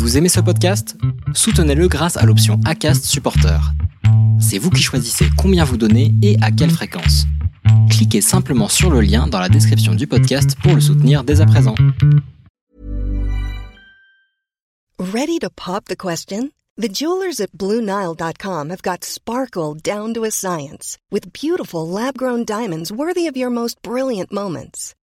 Vous aimez ce podcast? Soutenez-le grâce à l'option ACAST Supporter. C'est vous qui choisissez combien vous donnez et à quelle fréquence. Cliquez simplement sur le lien dans la description du podcast pour le soutenir dès à présent. Ready to pop the question? The jewelers at BlueNile.com have got sparkle down to a science with beautiful lab-grown diamonds worthy of your most brilliant moments.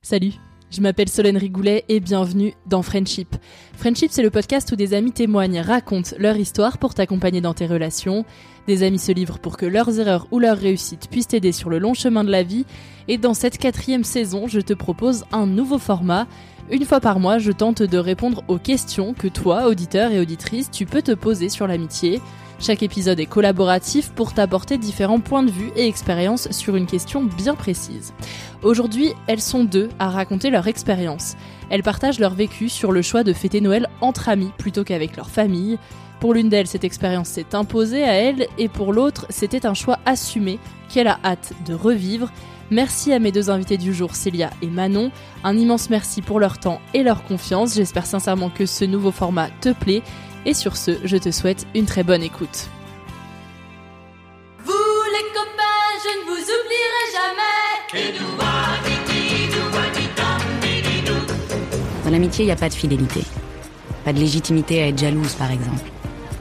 Salut, je m'appelle Solène Rigoulet et bienvenue dans Friendship. Friendship, c'est le podcast où des amis témoignent, racontent leur histoire pour t'accompagner dans tes relations. Des amis se livrent pour que leurs erreurs ou leurs réussites puissent t'aider sur le long chemin de la vie. Et dans cette quatrième saison, je te propose un nouveau format. Une fois par mois, je tente de répondre aux questions que toi, auditeur et auditrice, tu peux te poser sur l'amitié. Chaque épisode est collaboratif pour t'apporter différents points de vue et expériences sur une question bien précise. Aujourd'hui, elles sont deux à raconter leur expérience. Elles partagent leur vécu sur le choix de fêter Noël entre amis plutôt qu'avec leur famille. Pour l'une d'elles, cette expérience s'est imposée à elle et pour l'autre, c'était un choix assumé qu'elle a hâte de revivre. Merci à mes deux invités du jour, Célia et Manon. Un immense merci pour leur temps et leur confiance. J'espère sincèrement que ce nouveau format te plaît et sur ce, je te souhaite une très bonne écoute. Vous les copains, je ne vous oublierai jamais. Dans l'amitié, il n'y a pas de fidélité. Pas de légitimité à être jalouse, par exemple.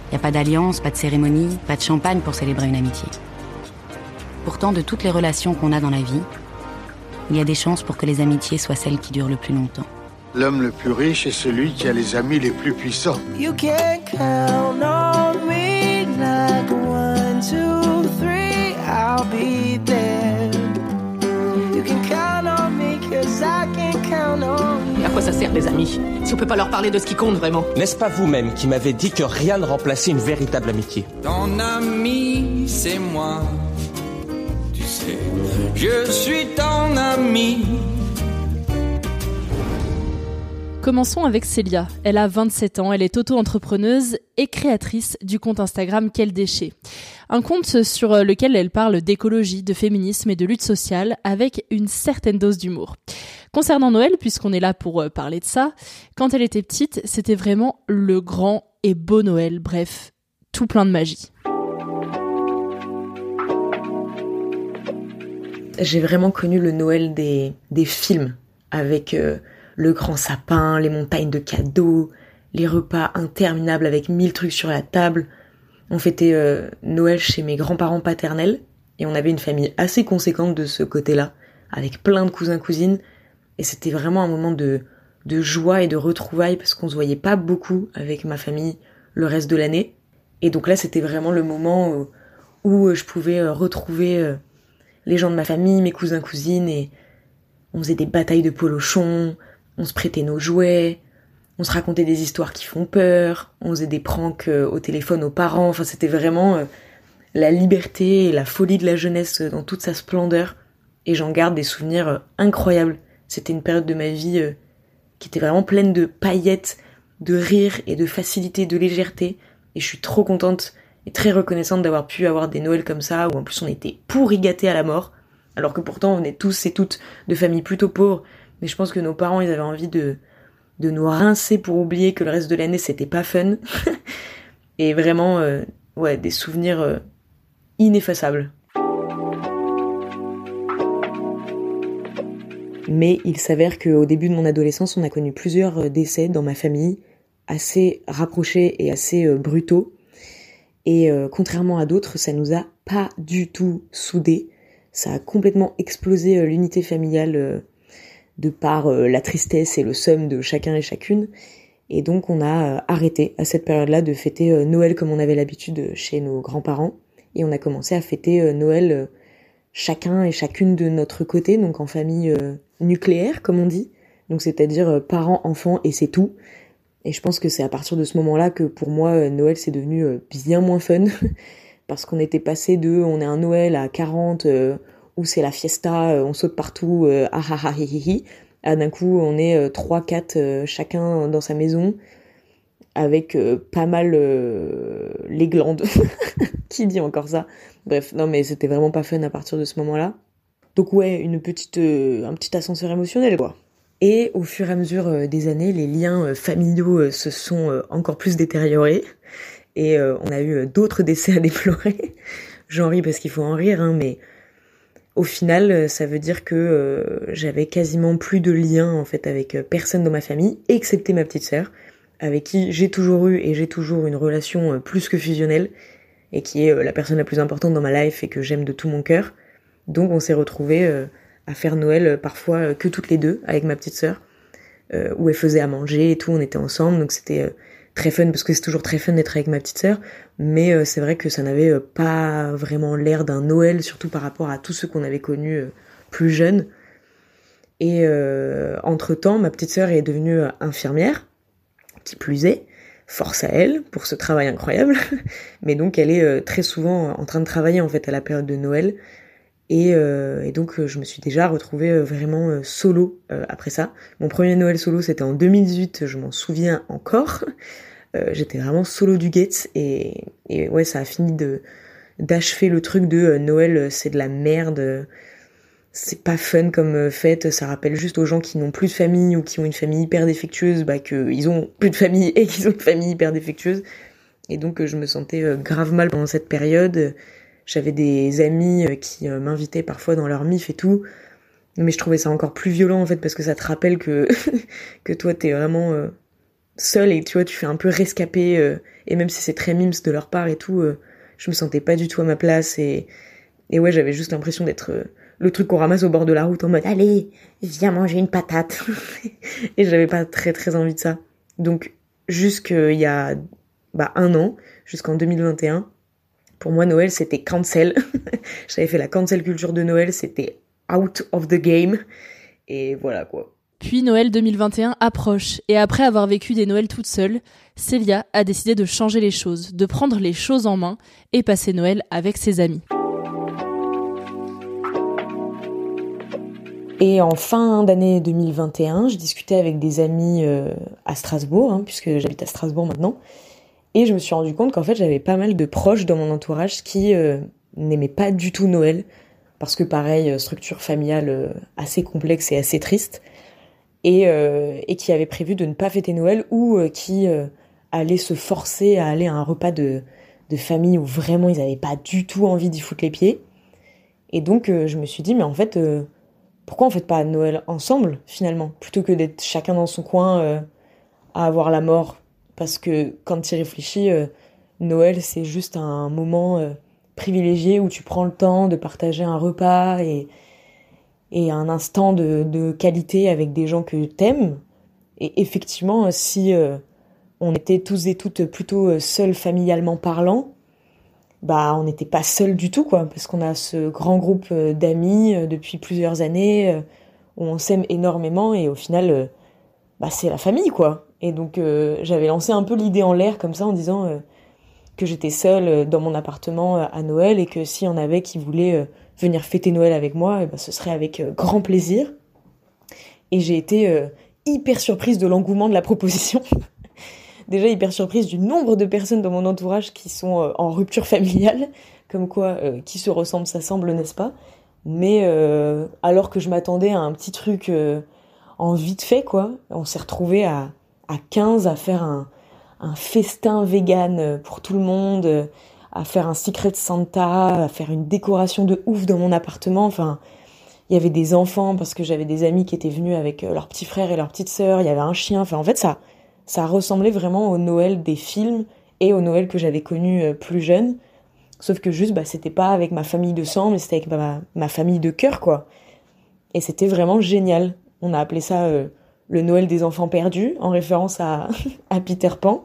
Il n'y a pas d'alliance, pas de cérémonie, pas de champagne pour célébrer une amitié. Pourtant, de toutes les relations qu'on a dans la vie, il y a des chances pour que les amitiés soient celles qui durent le plus longtemps. L'homme le plus riche est celui qui a les amis les plus puissants. You can count on me like one, two, three, I'll be there. You can count on me cause I can count on à quoi ça sert les amis Si on peut pas leur parler de ce qui compte vraiment? N'est-ce pas vous-même qui m'avez dit que rien ne remplaçait une véritable amitié? Ton ami, c'est moi. Tu sais, je suis ton ami. Commençons avec Célia. Elle a 27 ans, elle est auto-entrepreneuse et créatrice du compte Instagram Quel déchet. Un compte sur lequel elle parle d'écologie, de féminisme et de lutte sociale avec une certaine dose d'humour. Concernant Noël, puisqu'on est là pour euh, parler de ça, quand elle était petite, c'était vraiment le grand et beau Noël, bref, tout plein de magie. J'ai vraiment connu le Noël des, films avec euh, le grand sapin, les montagnes de cadeaux, les repas interminables avec mille trucs sur la table. On fêtait euh, Noël chez mes grands-parents paternels et on avait une famille assez conséquente de ce côté-là, avec plein de cousins cousines et c'était vraiment un moment de de joie et de retrouvailles parce qu'on se voyait pas beaucoup avec ma famille le reste de l'année. Et donc là, c'était vraiment le moment où, où je pouvais euh, retrouver euh, les gens de ma famille, mes cousins cousines et on faisait des batailles de polochons, on se prêtait nos jouets, on se racontait des histoires qui font peur, on faisait des pranks euh, au téléphone aux parents, enfin c'était vraiment euh, la liberté et la folie de la jeunesse dans toute sa splendeur. Et j'en garde des souvenirs euh, incroyables. C'était une période de ma vie qui était vraiment pleine de paillettes, de rire et de facilité, de légèreté. Et je suis trop contente et très reconnaissante d'avoir pu avoir des Noëls comme ça, où en plus on était pourri gâtés à la mort, alors que pourtant on est tous et toutes de familles plutôt pauvres, mais je pense que nos parents ils avaient envie de, de nous rincer pour oublier que le reste de l'année c'était pas fun, et vraiment, euh, ouais, des souvenirs euh, ineffaçables. Mais il s'avère qu'au début de mon adolescence, on a connu plusieurs euh, décès dans ma famille, assez rapprochés et assez euh, brutaux. Et contrairement à d'autres, ça nous a pas du tout soudés. Ça a complètement explosé l'unité familiale de par la tristesse et le somme de chacun et chacune. Et donc on a arrêté à cette période-là de fêter Noël comme on avait l'habitude chez nos grands-parents. Et on a commencé à fêter Noël chacun et chacune de notre côté, donc en famille nucléaire, comme on dit. Donc c'est-à-dire euh, parents, enfants et c'est tout. Et je pense que c'est à partir de ce moment-là que pour moi euh, Noël c'est devenu euh, bien moins fun parce qu'on était passé de on est un Noël à 40 où c'est la fiesta, on saute partout, ah ah ah hi hi à d'un coup on est 3 4 chacun dans sa maison avec pas mal les glandes. Qui dit encore ça? Bref, non mais c'était vraiment pas fun à partir de ce moment-là. Donc ouais, une petite, euh, un petit ascenseur émotionnel quoi. Et au fur et à mesure euh, des années, les liens euh, familiaux se sont encore plus détériorés et on a eu d'autres décès à déplorer. J'en ris parce qu'il faut en rire, hein, mais au final, ça veut dire que j'avais quasiment plus de liens en fait avec personne dans ma famille, excepté ma petite sœur, avec qui j'ai toujours eu et j'ai toujours une relation plus que fusionnelle et qui est la personne la plus importante dans ma life et que j'aime de tout mon cœur. Donc on s'est retrouvés euh, à faire Noël euh, parfois euh, que toutes les deux avec ma petite sœur, où elle faisait à manger et tout, on était ensemble, donc c'était très fun parce que c'est toujours très fun d'être avec ma petite sœur, mais c'est vrai que ça n'avait pas vraiment l'air d'un Noël, surtout par rapport à tous ceux qu'on avait connus plus jeunes. Et entre temps, ma petite sœur est devenue infirmière, qui plus est, force à elle pour ce travail incroyable. Mais donc elle est très souvent en train de travailler en fait à la période de Noël. Et, euh, et, donc euh, je me suis déjà retrouvée euh, vraiment solo après ça. Mon premier Noël solo c'était en 2018, je m'en souviens encore. J'étais vraiment solo du Gates et, ouais ça a fini de d'achever le truc de Noël c'est de la merde, c'est pas fun comme fête, ça rappelle juste aux gens qui n'ont plus de famille ou qui ont une famille hyper défectueuse bah qu'ils ont plus de famille et qu'ils ont une famille hyper défectueuse. Et donc je me sentais grave mal pendant cette période j'avais des amis euh, qui euh, m'invitaient parfois dans leur mif et tout. Mais je trouvais ça encore plus violent en fait parce que ça te rappelle que que toi t'es vraiment euh, seul et tu vois tu fais un peu rescapé et même si c'est très mimes de leur part et tout, je me sentais pas du tout à ma place et et ouais j'avais juste l'impression d'être le truc qu'on ramasse au bord de la route en mode allez viens manger une patate et j'avais pas très très envie de ça. Donc jusqu'il y a bah, un an, jusqu'en 2021, pour moi, Noël, c'était cancel. J'avais fait la cancel culture de Noël, c'était out of the game. Et voilà quoi. Puis Noël 2021 approche, et après avoir vécu des Noëls toute seule, Célia a décidé de changer les choses, de prendre les choses en main et passer Noël avec ses amis. Et en fin d'année 2021, je discutais avec des amis euh, à Strasbourg, hein, puisque j'habite à Strasbourg maintenant, et je me suis rendu compte qu'en fait j'avais pas mal de proches dans mon entourage qui euh, n'aimaient pas du tout Noël, parce que pareil, euh, structure familiale assez complexe et assez triste, et, et qui avaient prévu de ne pas fêter Noël ou qui allaient se forcer à aller à un repas de, de famille où vraiment ils n'avaient pas du tout envie d'y foutre les pieds. Et donc je me suis dit, mais en fait, pourquoi on fête pas Noël ensemble finalement, plutôt que d'être chacun dans son coin à avoir la mort? Parce que quand tu y réfléchis, euh, Noël, c'est juste un moment euh, privilégié où tu prends le temps de partager un repas et, et un instant de, qualité avec des gens que t'aimes. Et effectivement, si euh, on était tous et toutes plutôt seuls familialement parlant, bah on n'était pas seuls du tout, quoi, parce qu'on a ce grand groupe d'amis depuis plusieurs années où on s'aime énormément et au final, bah c'est la famille, quoi. Et donc euh, j'avais lancé un peu l'idée en l'air comme ça en disant euh, que j'étais seule euh, dans mon appartement à Noël et que s'il y en avait qui voulaient venir fêter Noël avec moi, eh ben, ce serait avec grand plaisir. Et j'ai été hyper surprise de l'engouement de la proposition. déjà hyper surprise du nombre de personnes dans mon entourage qui sont euh, en rupture familiale, comme quoi euh, qui se ressemble s'assemble, n'est-ce pas? Mais euh, alors que je m'attendais à un petit truc en vite fait, quoi, on s'est retrouvé à, à 15 à faire un, un festin vegan pour tout le monde, à faire un secret Santa, à faire une décoration de ouf dans mon appartement, enfin il y avait des enfants parce que j'avais des amis qui étaient venus avec leurs petits frères et leurs petites sœurs, il y avait un chien, enfin en fait ça ça ressemblait vraiment au Noël des films et au Noël que j'avais connu euh, plus jeune. Sauf que juste, bah, c'était pas avec ma famille de sang, mais c'était avec ma, famille de cœur, quoi. Et c'était vraiment génial. On a appelé ça euh, le Noël des enfants perdus, en référence à, à Peter Pan.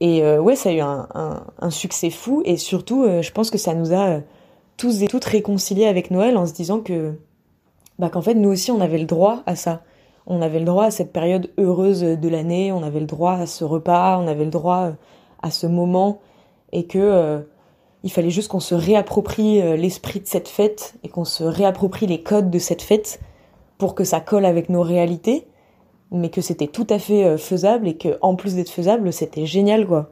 Et euh, ouais, ça a eu un, succès fou. Et surtout, je pense que ça nous a tous et toutes réconciliés avec Noël en se disant que, bah, qu'en fait, nous aussi, on avait le droit à ça. On avait le droit à cette période heureuse de l'année, on avait le droit à ce repas, on avait le droit à ce moment, et que euh, il fallait juste qu'on se réapproprie euh, l'esprit de cette fête et qu'on se réapproprie les codes de cette fête pour que ça colle avec nos réalités, mais que c'était tout à fait euh, faisable et que en plus d'être faisable, c'était génial quoi.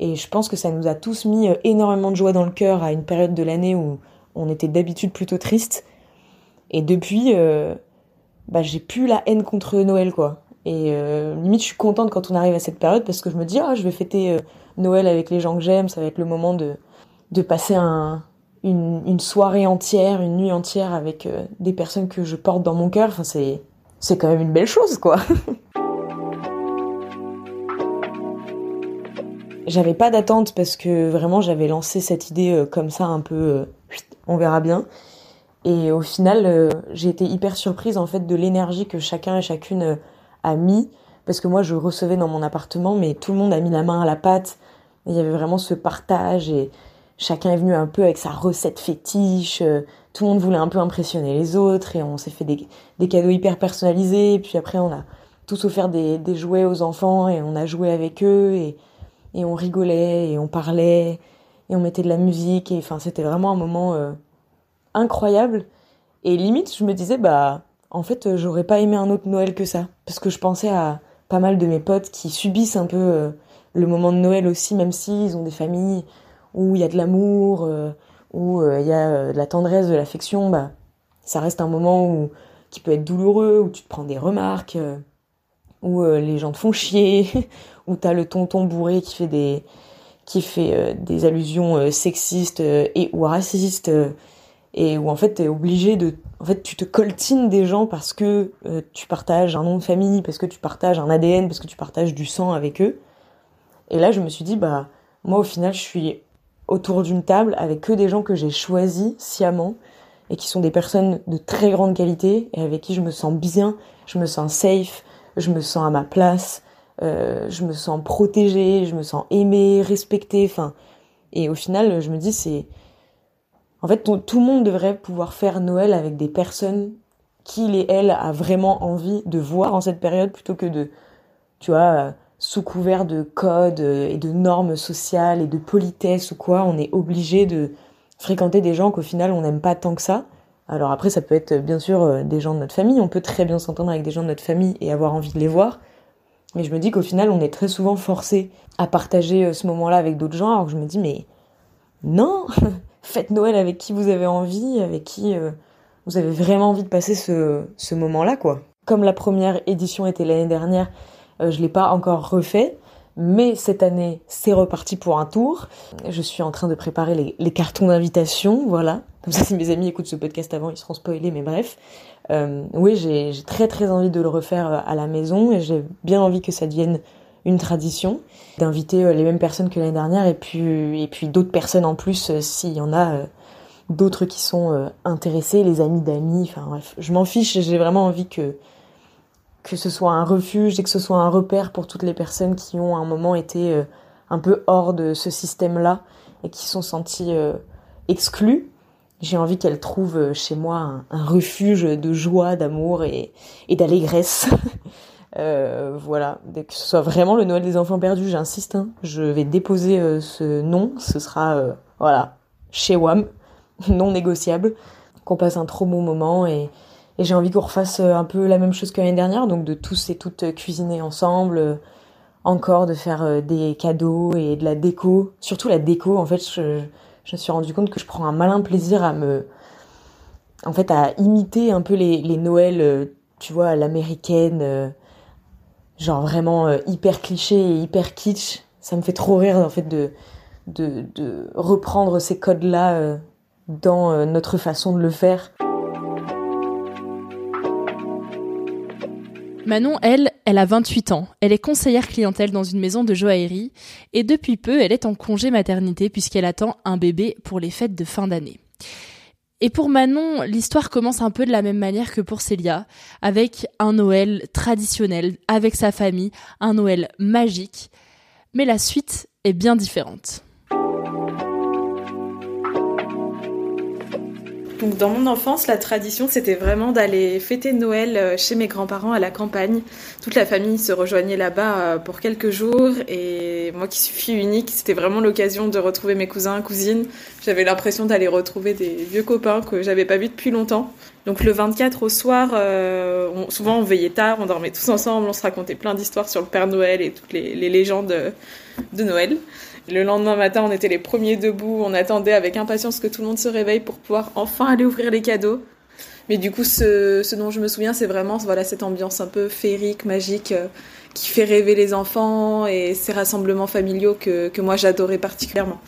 Et je pense que ça nous a tous mis énormément de joie dans le cœur à une période de l'année où on était d'habitude plutôt triste. Et depuis, bah j'ai plus la haine contre Noël quoi. Et euh, limite je suis contente quand on arrive à cette période parce que je me dis ah je vais fêter euh, Noël avec les gens que j'aime, ça va être le moment de de passer un, une, une soirée entière, une nuit entière avec euh, des personnes que je porte dans mon cœur. Enfin c'est c'est quand même une belle chose quoi. j'avais pas d'attente parce que vraiment j'avais lancé cette idée comme ça un peu on verra bien et au final, euh, j'ai été hyper surprise en fait de l'énergie que chacun et chacune euh, a mis, parce que moi je recevais dans mon appartement, mais tout le monde a mis la main à la pâte. il y avait vraiment ce partage et chacun est venu un peu avec sa recette fétiche. Euh, tout le monde voulait un peu impressionner les autres et on s'est fait des, des, cadeaux hyper personnalisés. Puis après, on a tous offert des, des, jouets aux enfants et on a joué avec eux et, et on rigolait et on parlait et on mettait de la musique. Et enfin, c'était vraiment un moment incroyable. Et limite, je me disais, bah, en fait, j'aurais pas aimé un autre Noël que ça. Parce que je pensais à pas mal de mes potes qui subissent un peu euh, le moment de Noël aussi, même s'ils ont des familles où il y a de l'amour, euh, où euh, il y a de la tendresse, de l'affection, bah, ça reste un moment où, qui peut être douloureux, où tu te prends des remarques, où les gens te font chier, où t'as le tonton bourré qui fait des, qui fait des allusions sexistes et ou racistes et où en fait t'es obligé de en fait tu te coltines des gens parce que euh, tu partages un nom de famille parce que tu partages un ADN parce que tu partages du sang avec eux. Et là je me suis dit bah moi au final je suis autour d'une table avec que des gens que j'ai choisis sciemment et qui sont des personnes de très grande qualité et avec qui je me sens bien je me sens safe je me sens à ma place euh, je me sens protégée je me sens aimée respectée enfin. Et au final je me dis c'est en fait, tout le monde devrait pouvoir faire Noël avec des personnes qu'il et elle a vraiment envie de voir en cette période plutôt que de, tu vois, sous couvert de codes et de normes sociales et de politesse ou quoi, on est obligé de fréquenter des gens qu'au final on n'aime pas tant que ça. Alors après, ça peut être bien sûr euh, des gens de notre famille, on peut très bien s'entendre avec des gens de notre famille et avoir envie de les voir. Mais je me dis qu'au final, on est très souvent forcé à partager euh, ce moment-là avec d'autres gens, alors que je me dis, mais non, faites Noël avec qui vous avez envie, avec qui euh, vous avez vraiment envie de passer ce, ce moment-là, quoi. Comme la première édition était l'année dernière, euh, je l'ai pas encore refait, mais cette année, c'est reparti pour un tour. Je suis en train de préparer les, cartons d'invitation, voilà. Comme ça, si mes amis écoutent ce podcast avant, ils seront spoilés, mais bref. Euh, oui, j'ai très très envie de le refaire euh, à la maison et j'ai bien envie que ça devienne une tradition d'inviter euh, les mêmes personnes que l'année dernière et puis et puis d'autres personnes en plus s'il y en a d'autres qui sont intéressés, les amis d'amis, enfin bref, je m'en fiche, j'ai vraiment envie que que ce soit un refuge et que ce soit un repère pour toutes les personnes qui ont à un moment été un peu hors de ce système-là et qui sont senties exclues. J'ai envie qu'elles trouvent chez moi un, refuge de joie, d'amour et, d'allégresse. Euh, voilà, que ce soit vraiment le Noël des enfants perdus, j'insiste, hein, je vais déposer euh, ce nom, ce sera, euh, voilà, chez WAM, non négociable, qu'on passe un trop bon moment et, j'ai envie qu'on refasse un peu la même chose que l'année dernière, donc de tous et toutes cuisiner ensemble, encore de faire des cadeaux et de la déco. Surtout la déco, en fait, je, me suis rendu compte que je prends un malin plaisir à me, en fait, à imiter un peu les, Noëls, tu vois, à l'américaine, genre vraiment hyper cliché et hyper kitsch. Ça me fait trop rire, en fait, de reprendre ces codes-là dans notre façon de le faire. Manon, elle, elle a 28 ans. Elle est conseillère clientèle dans une maison de joaillerie et depuis peu, elle est en congé maternité puisqu'elle attend un bébé pour les fêtes de fin d'année. Et pour Manon, l'histoire commence un peu de la même manière que pour Célia, avec un Noël traditionnel, avec sa famille, un Noël magique. Mais la suite est bien différente. Donc dans mon enfance, la tradition, c'était vraiment d'aller fêter Noël euh, chez mes grands-parents à la campagne. Toute la famille se rejoignait là-bas euh, pour quelques jours et moi qui suis fille unique, c'était vraiment l'occasion de retrouver mes cousins, cousines. J'avais l'impression d'aller retrouver des vieux copains que j'avais pas vus depuis longtemps. Donc le 24 au soir, euh, souvent on veillait tard, on dormait tous ensemble, on se racontait plein d'histoires sur le Père Noël et toutes les légendes de Noël. Le lendemain matin, on était les premiers debout, on attendait avec impatience que tout le monde se réveille pour pouvoir enfin aller ouvrir les cadeaux. Mais du coup, ce, dont je me souviens, c'est vraiment voilà, cette ambiance un peu féerique, magique, euh, qui fait rêver les enfants et ces rassemblements familiaux que, que moi j'adorais particulièrement.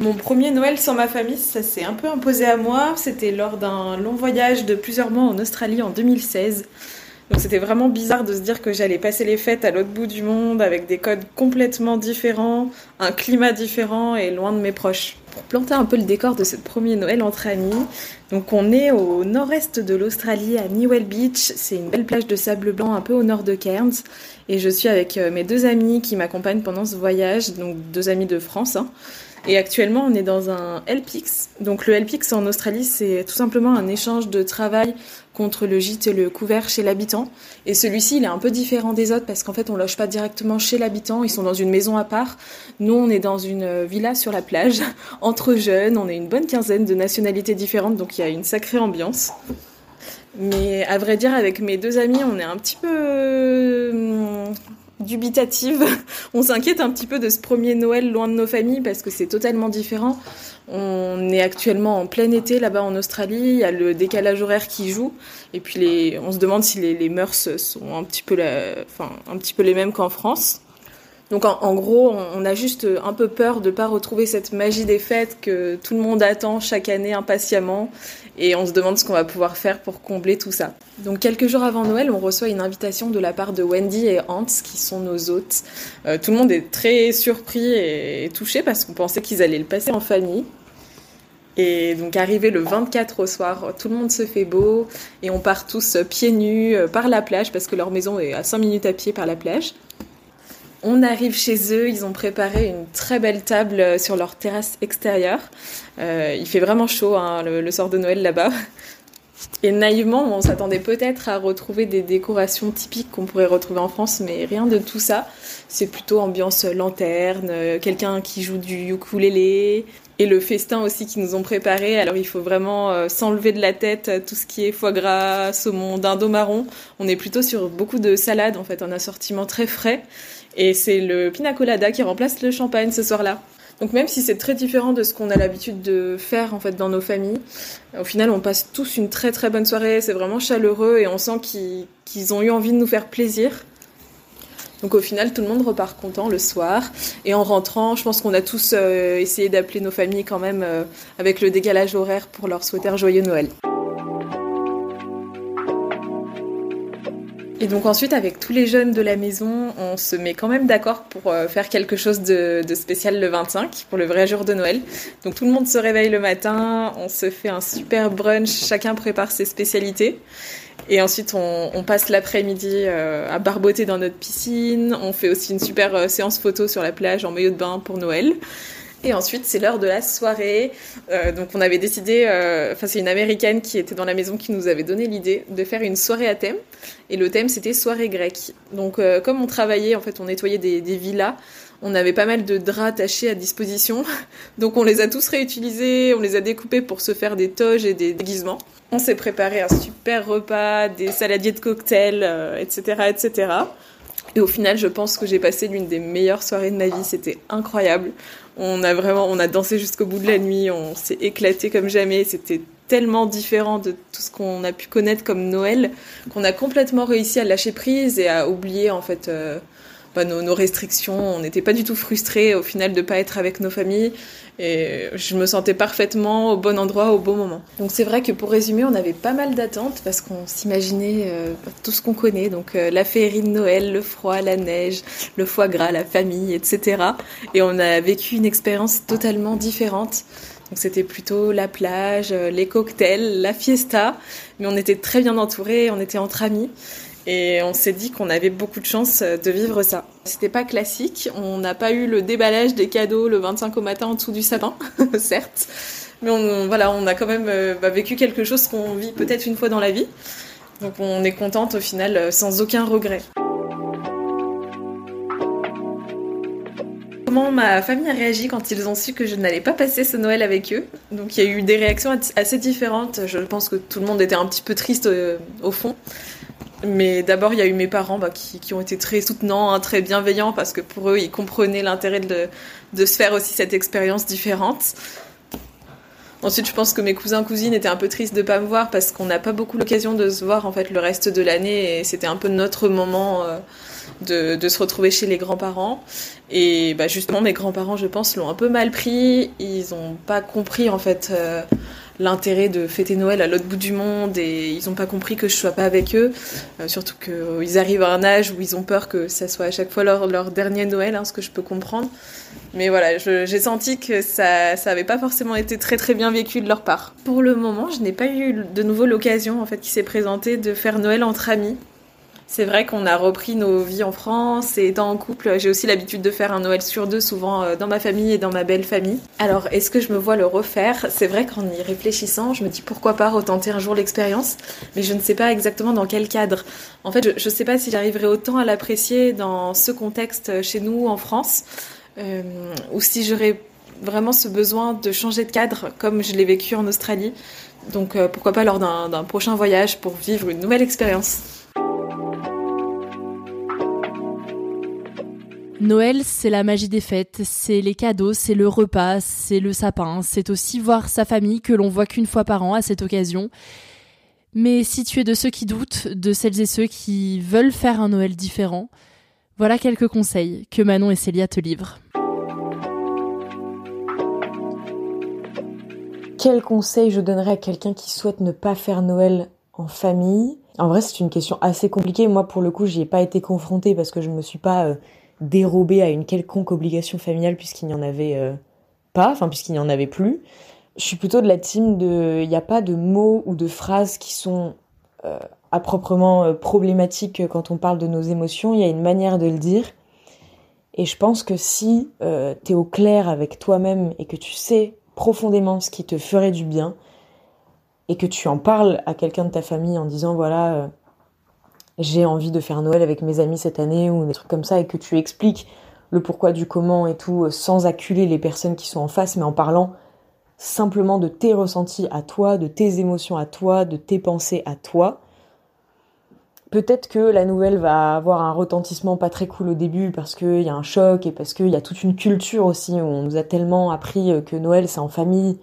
Mon premier Noël sans ma famille, ça s'est un peu imposé à moi. C'était lors d'un long voyage de plusieurs mois en Australie en 2016. Donc c'était vraiment bizarre de se dire que j'allais passer les fêtes à l'autre bout du monde avec des codes complètement différents, un climat différent et loin de mes proches. Pour planter un peu le décor de ce premier Noël entre amis, donc on est au nord-est de l'Australie à Newell Beach, c'est une belle plage de sable blanc un peu au nord de Cairns et je suis avec euh, mes deux amis qui m'accompagnent pendant ce voyage, donc deux amis de France. Hein. Et actuellement, on est dans un LPX. Donc le LPX en Australie, c'est tout simplement un échange de travail contre le gîte et le couvert chez l'habitant. Et celui-ci, il est un peu différent des autres parce qu'en fait, on loge pas directement chez l'habitant, ils sont dans une maison à part. Nous, on est dans une villa sur la plage, entre jeunes, on est une bonne quinzaine de nationalités différentes, donc il y a une sacrée ambiance. Mais à vrai dire, avec mes deux amis, on est un petit peu hum, dubitative. On s'inquiète un petit peu de ce premier Noël loin de nos familles parce que c'est totalement différent. On est actuellement en plein été là-bas en Australie, il y a le décalage horaire qui joue et puis on se demande si les, les mœurs sont un petit peu, enfin, un petit peu les mêmes qu'en France. Donc en, gros, on a juste un peu peur de ne pas retrouver cette magie des fêtes que tout le monde attend chaque année impatiemment et on se demande ce qu'on va pouvoir faire pour combler tout ça. Donc quelques jours avant Noël, on reçoit une invitation de la part de Wendy et Hans qui sont nos hôtes. Euh, tout le monde est très surpris et touché parce qu'on pensait qu'ils allaient le passer en famille. Et donc arrivé le 24 au soir, tout le monde se fait beau et on part tous pieds nus euh, par la plage parce que leur maison est à 5 minutes à pied par la plage. On arrive chez eux, ils ont préparé une très belle table euh, sur leur terrasse extérieure. Euh, il fait vraiment chaud hein, le, soir de Noël là-bas. Et naïvement, on s'attendait peut-être à retrouver des décorations typiques qu'on pourrait retrouver en France, mais rien de tout ça. C'est plutôt ambiance lanterne, euh, quelqu'un qui joue du ukulélé, et le festin aussi qu'ils nous ont préparé. Alors il faut vraiment s'enlever de la tête tout ce qui est foie gras, saumon, dindon marron. On est plutôt sur beaucoup de salades en fait, un assortiment très frais. Et c'est le pina colada qui remplace le champagne ce soir-là. Donc même si c'est très différent de ce qu'on a l'habitude de faire en fait dans nos familles, au final on passe tous une très très bonne soirée, c'est vraiment chaleureux et on sent qu'ils ont eu envie de nous faire plaisir. Donc au final tout le monde repart content le soir et en rentrant je pense qu'on a tous euh, essayé d'appeler nos familles quand même euh, avec le décalage horaire pour leur souhaiter un joyeux Noël. Et donc ensuite, avec tous les jeunes de la maison, on se met quand même d'accord pour euh, faire quelque chose de, spécial le 25, pour le vrai jour de Noël. Donc tout le monde se réveille le matin, on se fait un super brunch, chacun prépare ses spécialités. Et ensuite, on, passe l'après-midi euh, à barboter dans notre piscine. On fait aussi une super euh, séance photo sur la plage en maillot de bain pour Noël. Et ensuite, c'est l'heure de la soirée. Euh, donc, on avait décidé, enfin, c'est une américaine qui était dans la maison qui nous avait donné l'idée de faire une soirée à thème. Et le thème, c'était soirée grecque. Donc, comme on travaillait, en fait, on nettoyait des villas, on avait pas mal de draps attachés à disposition. Donc, on les a tous réutilisés, on les a découpés pour se faire des toges et des déguisements. On s'est préparé un super repas, des saladiers de cocktails, etc., etc. Et au final, je pense que j'ai passé l'une des meilleures soirées de ma vie. C'était incroyable. On a vraiment, on a dansé jusqu'au bout de la nuit. On s'est éclaté comme jamais. C'était tellement différent de tout ce qu'on a pu connaître comme Noël qu'on a complètement réussi à lâcher prise et à oublier en fait euh, nos, restrictions. On n'était pas du tout frustrés au final de pas être avec nos familles et je me sentais parfaitement au bon endroit au bon moment. Donc c'est vrai que pour résumer, on avait pas mal d'attentes parce qu'on s'imaginait euh, tout ce qu'on connaît, donc euh, la féerie de Noël, le froid, la neige, le foie gras, la famille, etc. Et on a vécu une expérience totalement différente. Donc c'était plutôt la plage, euh, les cocktails, la fiesta, mais on était très bien entourés, on était entre amis. Et on s'est dit qu'on avait beaucoup de chance de vivre ça. C'était pas classique, on n'a pas eu le déballage des cadeaux le 25 au matin en dessous du sapin, certes. Mais on, voilà, on a quand même bah, vécu quelque chose qu'on vit peut-être une fois dans la vie. Donc on est contente au final sans aucun regret. Comment ma famille a réagi quand ils ont su que je n'allais pas passer ce Noël avec eux? Donc il y a eu des réactions assez différentes. Je pense que tout le monde était un petit peu triste euh, au fond. Mais d'abord, il y a eu mes parents bah, qui, qui, ont été très soutenants, hein, très bienveillants, parce que pour eux, ils comprenaient l'intérêt de, de se faire aussi cette expérience différente. Ensuite, je pense que mes cousins cousines étaient un peu tristes de pas me voir parce qu'on n'a pas beaucoup l'occasion de se voir en fait le reste de l'année et c'était un peu notre moment euh, de, de, se retrouver chez les grands-parents. Et bah, justement, mes grands-parents, je pense, l'ont un peu mal pris. Ils n'ont pas compris en fait euh, l'intérêt de fêter Noël à l'autre bout du monde et ils n'ont pas compris que je sois pas avec eux. Euh, surtout qu'ils arrivent à un âge où ils ont peur que ça soit à chaque fois leur, leur dernier Noël, hein, ce que je peux comprendre. Mais voilà, j'ai senti que ça ça avait pas forcément été très très bien vécu de leur part. Pour le moment, je n'ai pas eu de nouveau l'occasion en fait qui s'est présentée de faire Noël entre amis. C'est vrai qu'on a repris nos vies en France et étant en couple, j'ai aussi l'habitude de faire un Noël sur deux, souvent euh, dans ma famille et dans ma belle famille. Alors, est-ce que je me vois le refaire? C'est vrai qu'en y réfléchissant, je me dis pourquoi pas retenter un jour l'expérience, mais je ne sais pas exactement dans quel cadre. En fait, je ne sais pas si j'arriverai autant à l'apprécier dans ce contexte chez nous en France, euh, ou si j'aurais vraiment ce besoin de changer de cadre comme je l'ai vécu en Australie. Donc euh, pourquoi pas lors d'un prochain voyage pour vivre une nouvelle expérience. Noël, c'est la magie des fêtes, c'est les cadeaux, c'est le repas, c'est le sapin, c'est aussi voir sa famille que l'on voit qu'une fois par an à cette occasion. Mais si tu es de ceux qui doutent, de celles et ceux qui veulent faire un Noël différent, voilà quelques conseils que Manon et Célia te livrent. Quel conseil je donnerais à quelqu'un qui souhaite ne pas faire Noël en famille? En vrai, c'est une question assez compliquée. Moi, pour le coup, j'y ai pas été confrontée parce que je me suis pas euh, dérobée à une quelconque obligation familiale puisqu'il n'y en avait euh, pas, enfin puisqu'il n'y en avait plus. Je suis plutôt de la team de, il n'y a pas de mots ou de phrases qui sont euh, à proprement euh, problématiques quand on parle de nos émotions. Il y a une manière de le dire. Et je pense que si euh, tu es au clair avec toi-même et que tu sais profondément ce qui te ferait du bien et que tu en parles à quelqu'un de ta famille en disant voilà j'ai envie de faire Noël avec mes amis cette année ou des trucs comme ça et que tu expliques le pourquoi du comment et tout euh, sans acculer les personnes qui sont en face mais en parlant simplement de tes ressentis à toi, de tes émotions à toi, de tes pensées à toi. Peut-être que la nouvelle va avoir un retentissement pas très cool au début parce qu'il y a un choc et parce qu'il y a toute une culture aussi où on nous a tellement appris que Noël c'est en famille,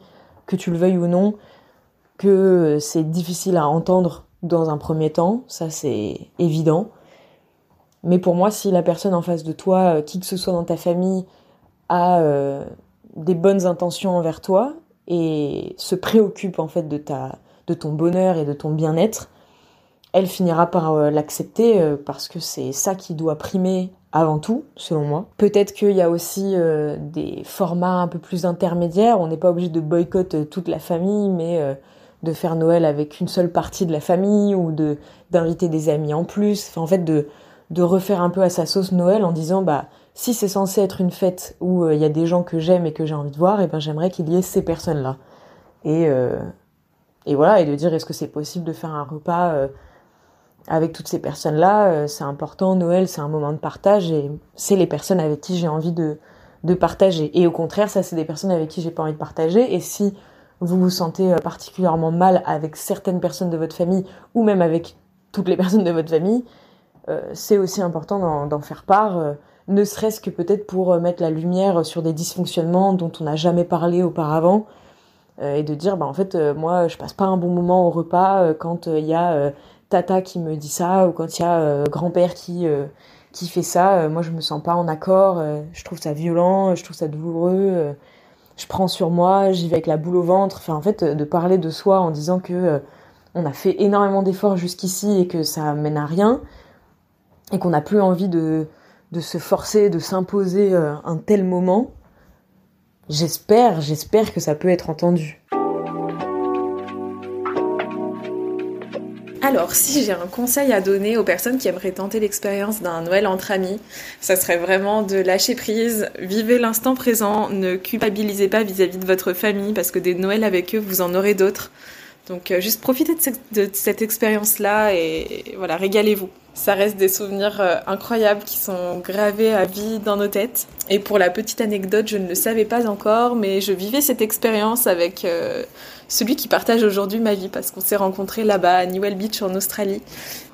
que tu le veuilles ou non, que c'est difficile à entendre dans un premier temps, ça c'est évident. Mais pour moi, si la personne en face de toi, qui que ce soit dans ta famille, a euh, des bonnes intentions envers toi et se préoccupe en fait de ton bonheur et de ton bien-être, elle finira par euh, l'accepter euh, parce que c'est ça qui doit primer avant tout, selon moi. Peut-être qu'il y a aussi euh, des formats un peu plus intermédiaires. On n'est pas obligé de boycotter toute la famille, mais de faire Noël avec une seule partie de la famille ou de d'inviter des amis en plus. En fait, de de refaire un peu à sa sauce Noël en disant bah si c'est censé être une fête où euh, il y a des gens que j'aime et que j'ai envie de voir, et ben j'aimerais qu'il y ait ces personnes-là. Et, euh, et voilà, et de dire est-ce que c'est possible de faire un repas euh, avec toutes ces personnes-là, c'est important. Noël, c'est un moment de partage et c'est les personnes avec qui j'ai envie de, de partager. Et au contraire, ça, c'est des personnes avec qui j'ai pas envie de partager. Et si vous vous sentez particulièrement mal avec certaines personnes de votre famille ou même avec toutes les personnes de votre famille, c'est aussi important d'en faire part ne serait-ce que peut-être pour euh, mettre la lumière sur des dysfonctionnements dont on n'a jamais parlé auparavant, euh, et de dire, bah en fait, euh, moi, je passe pas un bon moment au repas quand il y a Tata qui me dit ça, ou quand il y a grand-père qui, qui fait ça, moi je me sens pas en accord, je trouve ça violent, je trouve ça douloureux, je prends sur moi, j'y vais avec la boule au ventre, enfin en fait, de parler de soi en disant que on a fait énormément d'efforts jusqu'ici et que ça mène à rien, et qu'on n'a plus envie de de se forcer, de s'imposer euh, un tel moment, j'espère, j'espère que ça peut être entendu. Alors, si j'ai un conseil à donner aux personnes qui aimeraient tenter l'expérience d'un Noël entre amis, ça serait vraiment de lâcher prise, vivez l'instant présent, ne culpabilisez pas vis-à-vis de votre famille parce que des Noëls avec eux, vous en aurez d'autres. Donc, euh, juste profitez de cette, expérience-là et voilà, régalez-vous. Ça reste des souvenirs euh, incroyables qui sont gravés à vie dans nos têtes. Et pour la petite anecdote, je ne le savais pas encore, mais je vivais cette expérience avec euh, celui qui partage aujourd'hui ma vie parce qu'on s'est rencontrés là-bas à Newell Beach en Australie.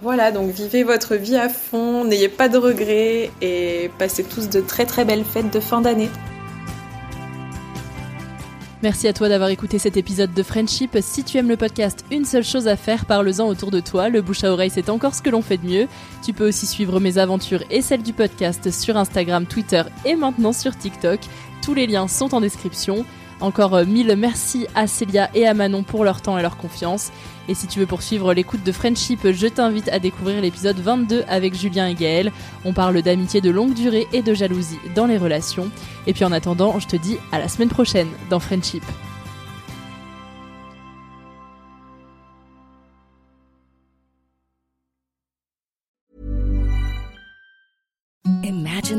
Voilà, donc vivez votre vie à fond, n'ayez pas de regrets et passez tous de très très belles fêtes de fin d'année. Merci à toi d'avoir écouté cet épisode de Friendship. Si tu aimes le podcast, une seule chose à faire, parle-en autour de toi. Le bouche à oreille, c'est encore ce que l'on fait de mieux. Tu peux aussi suivre mes aventures et celles du podcast sur Instagram, Twitter et maintenant sur TikTok. Tous les liens sont en description. Encore euh, mille merci à Célia et à Manon pour leur temps et leur confiance. Et si tu veux poursuivre l'écoute de Friendship, je t'invite à découvrir l'épisode 22 avec Julien et Gaël. On parle d'amitié de longue durée et de jalousie dans les relations. Et puis en attendant, je te dis à la semaine prochaine dans Friendship.